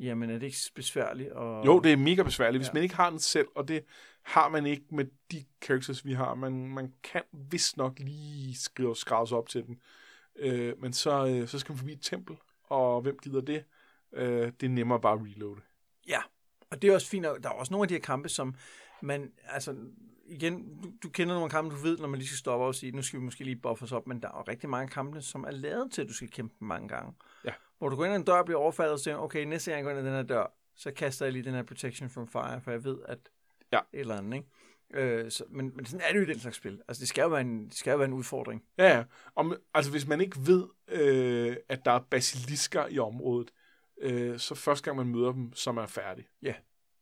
Jamen, er det ikke besværligt? Og... Jo, det er mega besværligt, hvis Ja. man ikke har den selv, og det har man ikke med de characters, vi har. Man, man kan vist nok lige skrive skrave sig op til den. Øh, men så, øh, så skal man forbi et tempel, og hvem gider det? Øh, det er nemmere bare at reloade. Ja, og det er også fint. og Der er også nogle af de her kampe, som man, altså igen, du, du kender nogle kampe, du ved, når man lige skal stoppe og sige, nu skal vi måske lige buffe os op, men der er jo rigtig mange kampe, som er lavet til, at du skal kæmpe mange gange. Hvor du går ind ad en dør og bliver overfaldet, og så okay, næste gang jeg går ind ad den her dør, så kaster jeg lige den her protection from fire, for jeg ved, at Ja. et eller andet, ikke? Øh, så, men, men sådan er det jo i den slags spil. Altså, det skal jo være en, det skal jo være en udfordring. Ja, ja. Om, altså hvis man ikke ved, øh, at der er basilisker i området, øh, så første gang man møder dem, så er man færdig. Ja.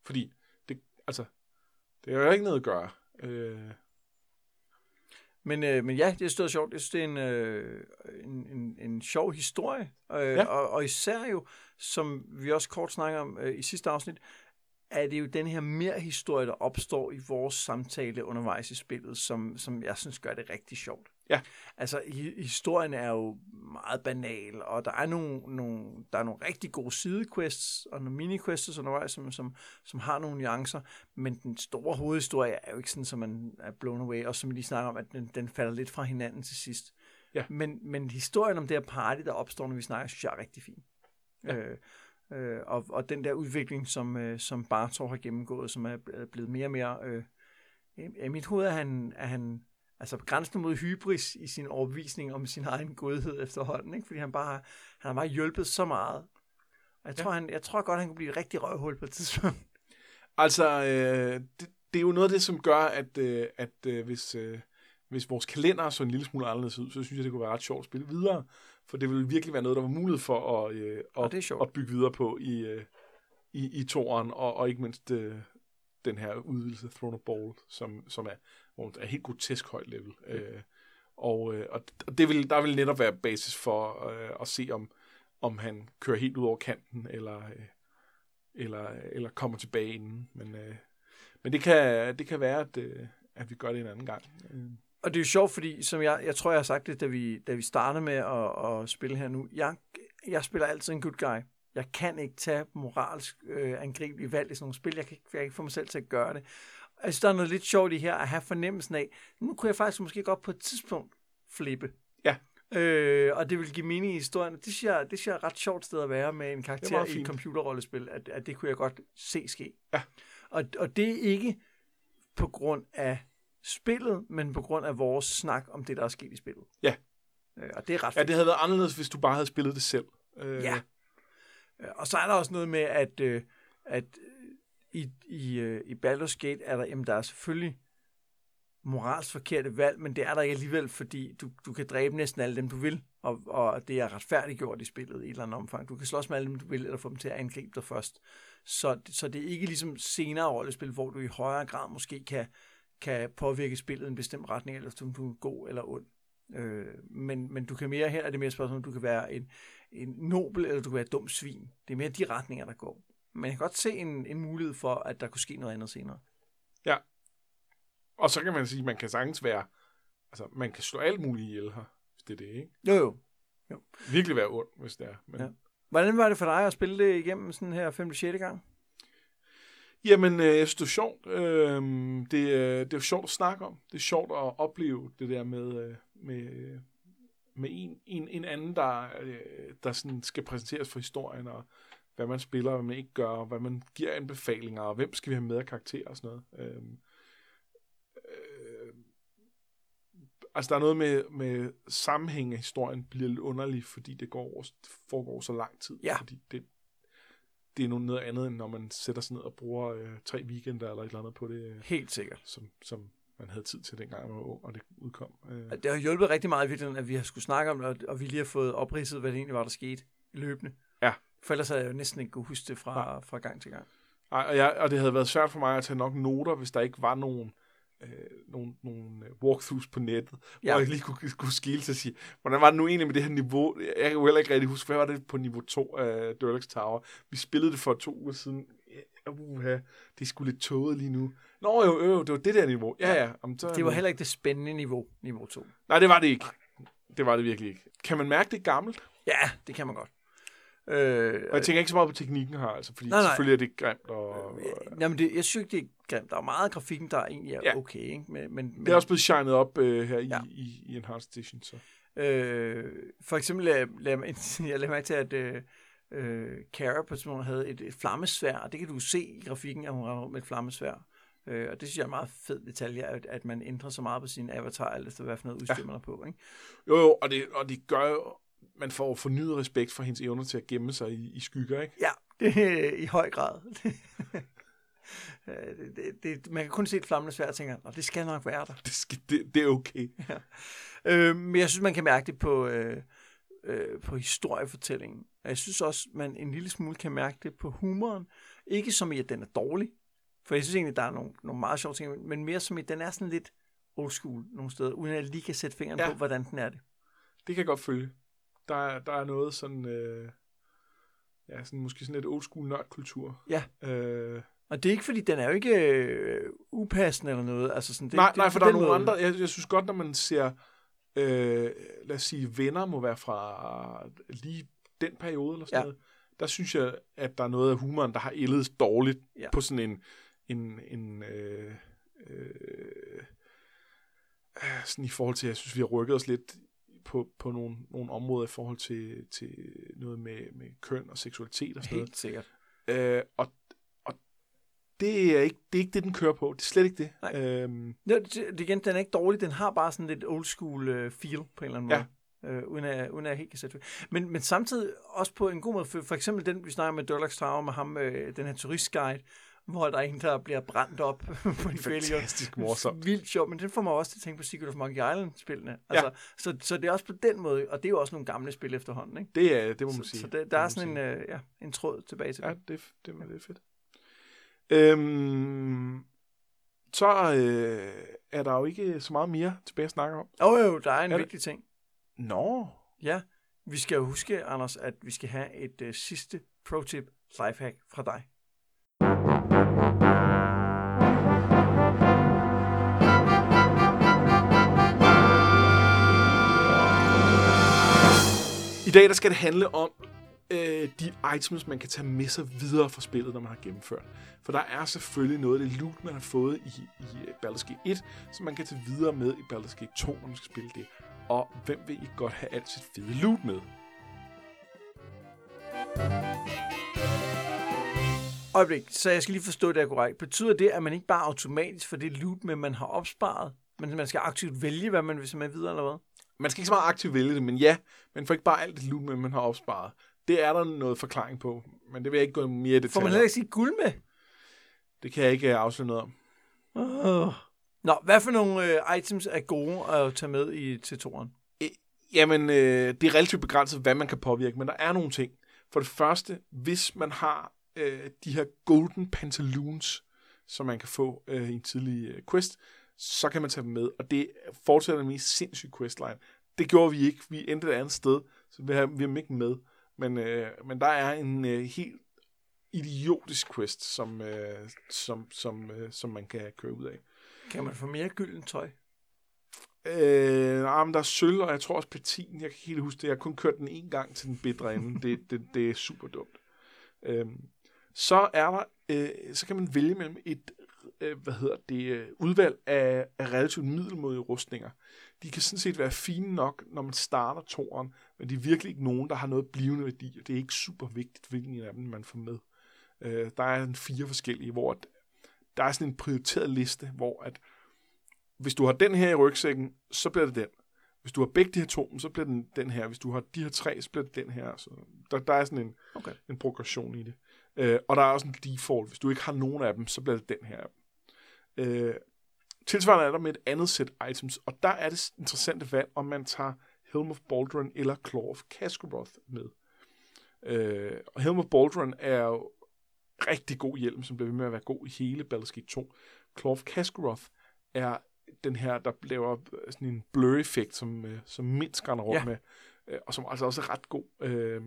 Fordi, det, altså, det er jo ikke noget at gøre. Øh, Men, øh, men ja, det er stået sjovt. Jeg synes, det er en, øh, en, en, en sjov historie. Øh, Ja. og, og især jo, som vi også kort snakker om øh, i sidste afsnit, er det jo den her mere historie, der opstår i vores samtale undervejs i spillet, som, som jeg synes gør det rigtig sjovt. Ja. Altså, hi- historien er jo meget banal, og der er nogle, nogle, der er nogle rigtig gode sidequests og nogle mini-quests undervejs, som, som, som har nogle nuancer, men den store hovedhistorie er jo ikke sådan, som man er blown away, og som vi lige snakker om, at den, den falder lidt fra hinanden til sidst. Ja. Men, men historien om det her party, der opstår, når vi snakker, synes jeg er rigtig fin. Ja. Øh, øh, og, og den der udvikling, som, øh, som Bartor har gennemgået, som er er blevet mere og mere... Øh, I mit hoved er han, er han altså på grænsen mod hybris i sin overbevisning om sin egen godhed efterhånden, ikke? fordi han bare han har bare hjulpet så meget. Og Jeg Ja. tror, han, jeg tror godt, han kunne blive et rigtig røvhul på et tidspunkt. Altså, øh, det, det er jo noget af det, som gør, at, øh, at øh, hvis, øh, hvis vores kalender så en lille smule anderledes ud, så synes jeg, det kunne være ret sjovt at spille videre. For det ville virkelig være noget, der var mulighed for at, øh, at, at bygge videre på i, øh, i, i toren, og, og ikke mindst øh, den her udvidelse Throne of Ball, som, som er, hvor er helt grotesk højt level. Øh, og øh, og det vil, der vil netop være basis for øh, at se, om, om han kører helt ud over kanten, eller, øh, eller, eller kommer tilbage inden. Men, øh, men det, kan, det kan være, at, øh, at vi gør det en anden gang. Øh, Og det er jo sjovt, fordi som jeg, jeg tror, jeg har sagt det, da vi, da vi startede med at, at spille her nu. Jeg, jeg spiller altid en good guy. Jeg kan ikke tage moralsk øh, angribelige valg i sådan nogle spil. Jeg kan, ikke, jeg kan ikke få mig selv til at gøre det. Jeg synes, der er noget lidt sjovt i her at have fornemmelsen af, nu kunne jeg faktisk måske godt på et tidspunkt flippe. Ja. Øh, og det vil give mening i historien. Det synes, jeg, det synes jeg er et ret sjovt sted at være med en er karakter i et computerrollespil, at, at det kunne jeg godt se ske. Ja. Og, og det er ikke på grund af spillet, men på grund af vores snak om det, der er sket i spillet. Ja. Øh, og det er ret ja, det havde været anderledes, hvis du bare havde spillet det selv. Øh, Ja. Øh, Og så er der også noget med, at, øh, at i, i, øh, i Baldur's Gate er der, jamen, der er selvfølgelig moralsk forkerte valg, men det er der ikke alligevel, fordi du, du kan dræbe næsten alle dem, du vil, og, og det er retfærdiggjort i spillet i et eller andet omfang. Du kan slås med alle dem, du vil, eller få dem til at angribe dig først. Så, så det er ikke ligesom senere rollespil, hvor du i højere grad måske kan, kan påvirke spillet i en bestemt retning, eller om du er god eller ond. Øh, men, men du kan mere, her er det mere spørgsmål, om du kan være en, en nobel, eller du kan være et dum svin. Det er mere de retninger, der går. Men jeg kan godt se en, en mulighed for, at der kunne ske noget andet senere. Og så kan man sige, at man kan sagtens være... Altså, man kan slå alt muligt ihjel her, hvis det er det, ikke? Jo, jo. Virkelig være ond, hvis det er. Men, Ja. Hvordan var det for dig at spille det igennem sådan her 5. 6. gang? Jamen, øh, jeg synes, det er sjovt. Øh, det, øh, det er jo sjovt at snakke om. Det er sjovt at opleve det der med, øh, med, med en, en, en anden, der, der sådan skal præsenteres for historien, og hvad man spiller, hvad man ikke gør, hvad man giver anbefalinger, og hvem skal vi have med af karakterer og sådan noget. Øh, øh, altså, der er noget med, med sammenhæng af historien bliver lidt underlig, fordi det går foregår så lang tid. Ja. Fordi det, det er noget, andet, end når man sætter sig ned og bruger øh, tre weekender eller et eller andet på det, øh, Helt sikkert. som, som man havde tid til dengang, man var ung, og det udkom. Øh, Det har hjulpet rigtig meget i virkeligheden, at vi har skulle snakke om det, og- og vi lige har fået opridset, hvad det egentlig var, der skete løbende. Ja. For ellers havde jeg jo næsten ikke kunne huske det fra, fra gang til gang. Ej, og, jeg, og det havde været svært for mig at tage nok noter, hvis der ikke var nogen, øh, nogen, nogen øh, walkthroughs på nettet, ja. Hvor jeg lige kunne, kunne skille til at sige, hvordan var det nu egentlig med det her niveau? Jeg kan jo heller ikke rigtig huske, hvad var det på niveau 2 af Durlex Tower? Vi spillede det for to uger siden. uha, det er sgu lidt tåget lige nu. Nå jo, jo, det var det der niveau. Ja, ja. Jamen, så, Det var heller ikke det spændende niveau, niveau 2. Nej, det var det ikke. Det var det virkelig ikke. Kan man mærke, det gammelt? Ja, det kan man godt. Øh, Og jeg tænker ikke så meget på teknikken her, altså, fordi Nej, nej. selvfølgelig er det grimt. Og, øh, jamen, det, jeg synes ikke, det er grimt. Der er meget af grafikken, der egentlig er Ja. okay. Ikke? Men, men, det er også blevet shined op øh, her Ja. i, i, i Enhanced Edition. Så. Øh, for eksempel, lad, lad, jeg lader mærke til, at øh, øh, Kara på et havde et, et flammesvær, og det kan du se i grafikken, at hun render rundt med et flammesvær. Øh, og det synes jeg er en meget fed detalje, at, at man ændrer så meget på sin avatar, alt efter hvad for noget udstyr ja. man er på. Ikke? Jo, jo, og det, og det gør jo, man får fornyet respekt for hendes evner til at gemme sig i, i skygger, ikke? Ja, det i høj grad. Øh, det, det, det, man kan kun se et flammende svær og tænker, "Nå, det skal nok være der. Det, skal, det, det er okay. Øh, men jeg synes, man kan mærke det på, øh, øh, på historiefortællingen. Og jeg synes også, man en lille smule kan mærke det på humoren. Ikke som i, at den er dårlig. For jeg synes egentlig, der er nogle, nogle meget sjove ting, men mere som i, at den er sådan lidt old school nogle steder, uden at jeg lige kan sætte fingeren ja. Ja. på, hvordan den er det. Det kan jeg godt følge. Der, er- der er noget sådan, øh, ja, sådan måske sådan lidt old school nørdkultur. Ja. Øh, Og det er ikke, fordi den er jo ikke øh, upassende eller noget. Altså sådan, det, nej, det, nej, for der er nogle måde- andre, jeg, jeg synes godt, når man ser, øh, lad os sige, venner må være fra lige den periode eller sådan Ja. noget, der synes jeg, at der er noget af humoren, der har ældet dårligt Ja. på sådan en, en, en øh, øh, sådan i forhold til, jeg synes, vi har rykket os lidt på, på nogle, nogle områder i forhold til, til noget med, med køn og seksualitet og sådan noget. Helt sikkert. Øh, og, og det er, ikke, det er ikke det, den kører på. Det er slet ikke det. Nej. Øhm, Det, det, det, igen, den er ikke dårlig. Den har bare sådan lidt old school øh, feel på en eller anden Ja. måde. Øh, uden, at, uden at jeg helt kan sætte men, men samtidig også på en god måde. For, for eksempel den, vi snakker med Durlax Tower, med ham, øh, den her turistguide, hvor der er en, der bliver brændt op på en fælge. fantastisk morsomt. Vildt sjovt, men den får mig også til at tænke på Secret of Monkey Island-spillene. Altså, ja. så, så det er også på den måde, og det er jo også nogle gamle spil efterhånden. Ikke? Det, er, det må man Så, sige. så der, Det der må er sådan en, sige. øh, ja, en tråd tilbage til Ja, det. det, det, det er fedt. Øhm, så øh, er der jo ikke så meget mere tilbage at snakke om. Og jo, der er en Er det- vigtig ting. Nå, Ja, vi skal jo huske, Anders, at vi skal have et øh, sidste pro-tip lifehack fra dig. I dag der skal det handle om øh, de items, man kan tage med sig videre fra spillet, når man har gennemført. For der er selvfølgelig noget af det loot, man har fået i, i øh, Baldur's Gate 1, som man kan tage videre med i Baldur's Gate 2, når man skal spille det. Og hvem vil ikke godt have alt sit fede loot med? Øjeblik, så jeg skal lige forstå det her korrekt. Betyder det, at man ikke bare automatisk får det loot med, man har opsparet, men man skal aktivt vælge, hvad man vil tage med videre, eller hvad? Man skal ikke så meget aktivt vælge det, men ja, man får ikke bare alt det loot med, man har opsparet. Det er der noget forklaring på, men det vil jeg ikke gå mere i Får detaljer. man heller ikke sige guld med? Det kan jeg ikke øh, afsløre noget om. Uh. Nå, hvad for nogle øh, items er gode at tage med i til toren? Jamen, øh, det er relativt begrænset, hvad man kan påvirke, men der er nogle ting. For det første, hvis man har øh, de her golden pantaloons, som man kan få øh, i en tidlig øh, quest, så kan man tage dem med, og det fortsætter den mest sindssyge questline. Det gjorde vi ikke. Vi endte et andet sted, så vi har, vi har dem ikke med. Men, øh, men der er en øh, helt idiotisk quest, som, øh, som, som, øh, som man kan køre ud af. Kan man få mere gylden tøj? Øh, nej, men der er sølv, og jeg tror også platin. Jeg kan ikke helt huske det. Jeg har kun kørt den en gang til den bedre ende. Det, det, det er super dumt. Øhm, så er der, øh, så kan man vælge mellem et, øh, hvad hedder det, øh, udvalg af, af relativt middelmodige rustninger. De kan sådan set være fine nok, når man starter toren, men de er virkelig ikke nogen, der har noget blivende værdi, og det er ikke super vigtigt, hvilken af dem man får med. Øh, der er en fire forskellige, hvor at, der er sådan en prioriteret liste, hvor at hvis du har den her i rygsækken, så bliver det den. Hvis du har begge de her to, så bliver den den her. Hvis du har de her tre, så bliver det den her. Så der, der er sådan en, Okay. en progression i det. Øh, og der er også en default. Hvis du ikke har nogen af dem, så bliver det den her. Øh, tilsvarende er der med et andet sæt items, og der er det interessante valg, om man tager Helm of Baldron eller Claw of Cascaroth med. Øh, og Helm of Baldron er jo rigtig god hjelm, som bliver ved med at være god i hele Baldur's Gate 2. Claw of Cascaroth er den her, der laver øh, sådan en blur-effekt, som, øh, som mindst render rundt Ja. med, øh, og som altså også er ret god, øh,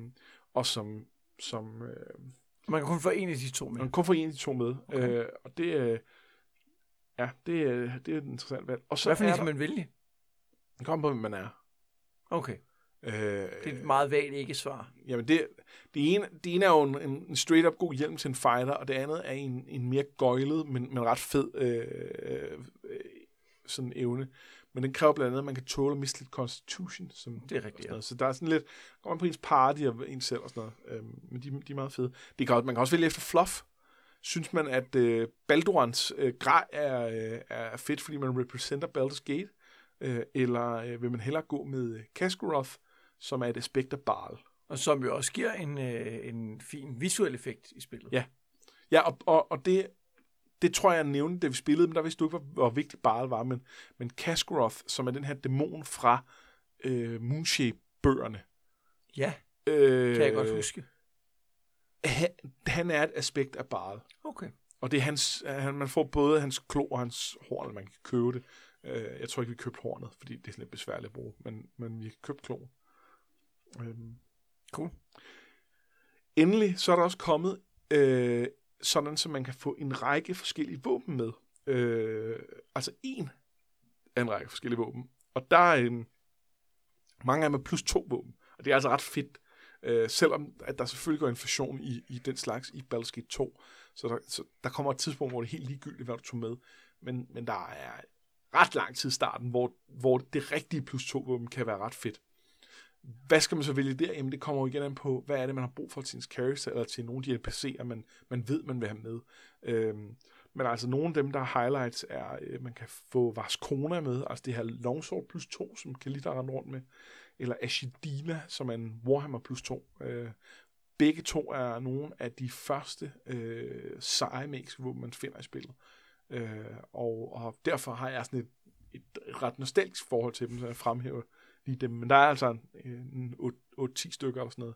og som, som, øh, Man kan kun få en af de to med. Man kan kun få en af de to med. Okay. Øh, og det, øh, ja, det, øh, det er et interessant valg. Og så Hvad for en er skal man vælge? det kommer på, hvem man er. Okay, Øh, det er et meget vagt ikke-svar. Jamen, det, det, ene, det ene er jo en, en en straight-up god hjelm til en fighter, og det andet er en, en mere gøjlet, men, men ret fed øh, øh, sådan evne. Men den kræver blandt andet, at man kan tåle at miste lidt constitution. Som, Det er rigtigt, ja. Så der er sådan lidt, kommer man på ens party og ens selv og sådan noget. Øhm, men de, de er meget fede. Det kan, man kan også vælge efter fluff. Synes man, at øh, Baldurans øh, grej er, øh, er fedt, fordi man repræsenter Baldur's Gate? Øh, eller øh, vil man hellere gå med øh, Kaskuroth, som er et aspekt af Barl? Og som jo også giver en, øh, en fin visuel effekt i spillet. Ja. Ja, og, og, og det, det tror jeg, jeg nævnte, da vi spillede, men der vidste du ikke, hvor, hvor vigtigt Barl var, men, men Kaskuroth, som er den her dæmon fra øh, Moonshape-bøgerne, ja øh, kan jeg godt huske. Han, er et aspekt af Barl. Okay. Og det er hans, han, man får både hans klo og hans horn, man kan købe det. Øh, jeg tror ikke, vi købte hornet, fordi det er sådan lidt besværligt at bruge, men, men vi kan købe kloen. Øhm. Cool. Endelig så er der også kommet øh, sådan, så man kan få en række forskellige våben med. Øh, altså en af en række forskellige våben. Og der er en, mange af dem er plus to våben. Og det er altså ret fedt. Øh, selvom at der selvfølgelig går inflation i, i den slags i Baldur's Gate 2. Så der, så der kommer et tidspunkt, hvor det er helt ligegyldigt, hvad du tog med. Men, men der er ret lang tid i starten, hvor, hvor det rigtige plus 2 våben kan være ret fedt. Hvad skal man så vælge der? Jamen det kommer jo igen an på, hvad er det, man har brug for til ens character, eller til nogle af de NPC'er, man, man ved, man vil have med. Øhm, men altså nogle af dem, der er highlights, er, øh, man kan få Vars Kona med, altså det her Longsword plus 2, som kan lige rende rundt med, eller Ashidina, som er en Warhammer plus 2. Øh, begge to er nogle af de første øh, seje magiske våben, man finder i spillet. Øh, og, og derfor har jeg sådan et, et ret nostalgisk forhold til dem, så jeg fremhæver lige dem. Men der er altså en, en 8-10 stykker eller sådan noget.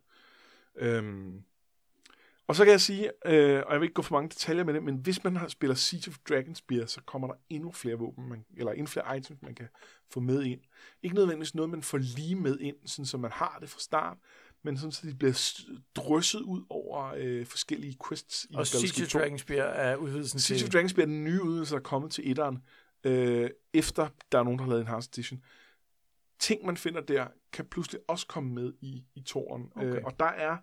Øhm, og så kan jeg sige, øh, og jeg vil ikke gå for mange detaljer med det, men hvis man har spiller Siege of Dragonspear, så kommer der endnu flere våben, man, eller endnu flere items, man kan få med ind. Ikke nødvendigvis noget, man får lige med ind, sådan så man har det fra start, men sådan så de bliver drysset ud over øh, forskellige quests i Og Siege of 2. Dragonspear er udvidelsen Siege of til... Dragons bliver den nye udvidelse, der er kommet til etteren, øh, efter der er nogen, der har lavet en Hearts Edition. Ting, man finder der, kan pludselig også komme med i, i toren. Okay. Øh, og der er,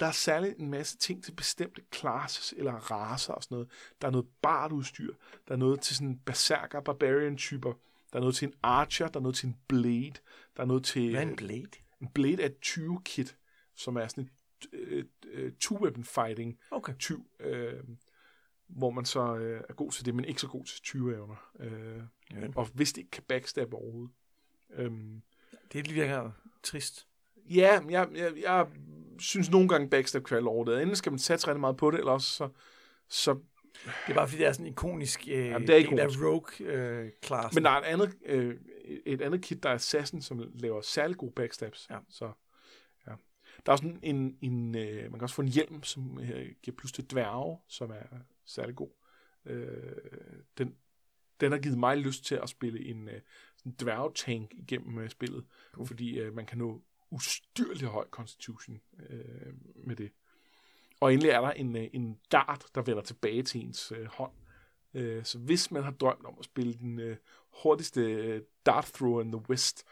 der er særligt en masse ting til bestemte classes eller raser og sådan noget. Der er noget bardudstyr, der er noget til sådan berserker, barbarian-typer, der er noget til en archer, der er noget til en blade, der er noget til... Hvad er en blade? En blade er et 20-kit, som er sådan et øh, øh, two-weapon fighting Okay. tyv, øh, hvor man så øh, er god til det, men ikke så god til 20 evner. Øh, Ja. og hvis det ikke kan backstab overhovedet. Øhm, Det virker trist. ja, jeg, jeg, jeg synes nogle gange backstab kan være lortet. Enten skal man satse rigtig meget på det, eller også så... så Det er bare fordi, det er sådan en ikonisk øh, Jamen, det er del af ikonisk. Rogue-klassen. men der er et andet, øh, et andet kit, der er Assassin, som laver særlig gode backstabs. Ja. Så, ja. Der er også en, en, øh, man kan også få en hjelm, som øh, giver plus til dværge, som er særlig god. Øh, den, den har givet mig lyst til at spille en øh, sådan dværgetank igennem øh, spillet, Cool. fordi øh, man kan nå ustyrlig høj constitution øh, med det. Og endelig er der en, øh, en dart, der vender tilbage til ens øh, hånd. Øh, så hvis man har drømt om at spille den øh, hurtigste øh, dart thrower in the west,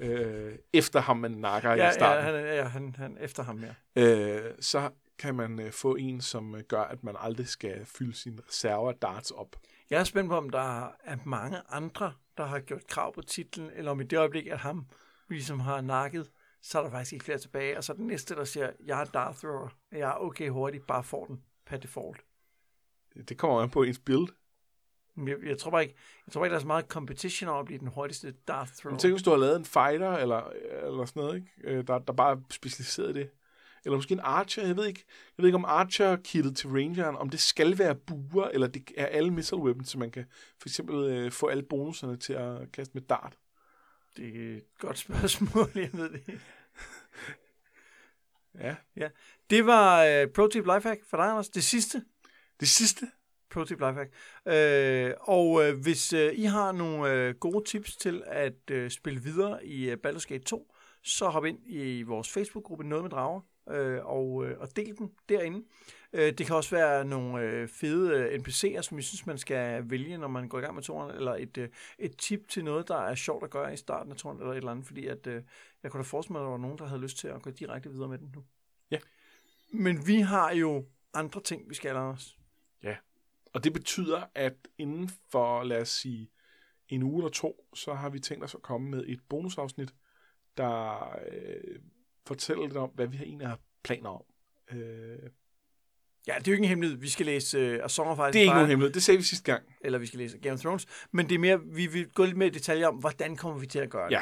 øh, efter ham man nakker ja, i starten, ja, han, ja han, han efter ham mere. øh, så kan man øh, få en, som øh, gør, at man aldrig skal fylde sine reserver darts op. Jeg er spændt på, om der er mange andre, der har gjort krav på titlen, eller om i det øjeblik, at ham ligesom har nakket, så er der faktisk ikke flere tilbage. Og så den næste, der siger, jeg er Darth Thrower, jeg er okay hurtigt, bare får den per default. Det kommer an på ens build. Jeg, jeg, tror bare ikke, jeg tror bare ikke, der er så meget competition over at blive den hurtigste Darth Thrower. Men tænk, hvis du har lavet en fighter, eller, eller sådan noget, ikke? Øh, Der, der bare er specialiseret i det. Eller måske en archer, jeg ved ikke, jeg ved ikke om archer-kittet til rangeren, om det skal være buer, eller det er alle missile weapons, så man kan for eksempel øh, få alle bonuserne til at kaste med dart. Det er et godt spørgsmål, jeg ved det ikke. Ja. Det var uh, Pro Tip Lifehack for dig, Anders. Det sidste Det sidste, Pro Tip Lifehack. Uh, og uh, hvis uh, I har nogle uh, gode tips til at uh, spille videre i uh, Baldur's Gate 2, så hop ind i vores Facebook-gruppe Noget med Drager. Øh, og, øh, og del dem derinde. Øh, det kan også være nogle øh, fede øh, NPC'er, som jeg synes, man skal vælge, når man går i gang med turen, eller et, øh, et tip til noget, der er sjovt at gøre i starten af turen, eller et eller andet, fordi at, øh, jeg kunne da forestille mig, at der var nogen, der havde lyst til at gå direkte videre med den nu. Ja. Men vi har jo andre ting, vi skal os. Og det betyder, at inden for, lad os sige, en uge eller to, så har vi tænkt os at komme med et bonusafsnit, der øh, fortæller lidt om, hvad vi har egentlig har planer om. Øh, Ja, det er jo ikke en hemmelighed. Vi skal læse uh, A Song of Ice det er ikke nogen hemmelighed. Det sagde vi sidste gang. eller vi skal læse Game of Thrones. Men det er mere, vi vil gå lidt mere i detaljer om, hvordan kommer vi til at gøre det.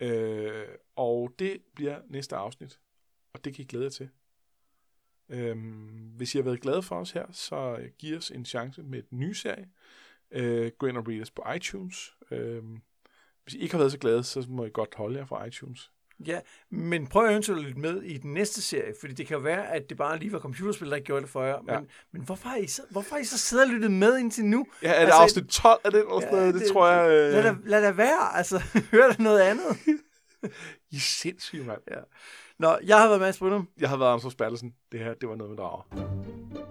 Ja. Øh, og det bliver næste afsnit. Og det kan I glæde jer til. Øhm, hvis I har været glade for os her, så øh, giv os en chance med den nye serie. Øh, gå ind og read os på iTunes. Øhm, hvis I ikke har været så glade, så må I godt holde jer fra iTunes. Ja, men prøv eventuelt at lytte med i den næste serie, fordi det kan være, at det bare lige var computerspil, der ikke gjorde det for jer. Ja. Men, men hvorfor, har I så, hvorfor har I så siddet og lyttet med indtil nu? Ja, er det Altså, afsnit 12 af den? Eller sådan Ja, noget? det, det- tror jeg... Øh, Lad da, lad da være, altså hør da noget andet. I er sindssyge, mand. Nå, jeg har været Mads Brynum. Jeg har været Anders Bertelsen. Det her, det var noget med drager.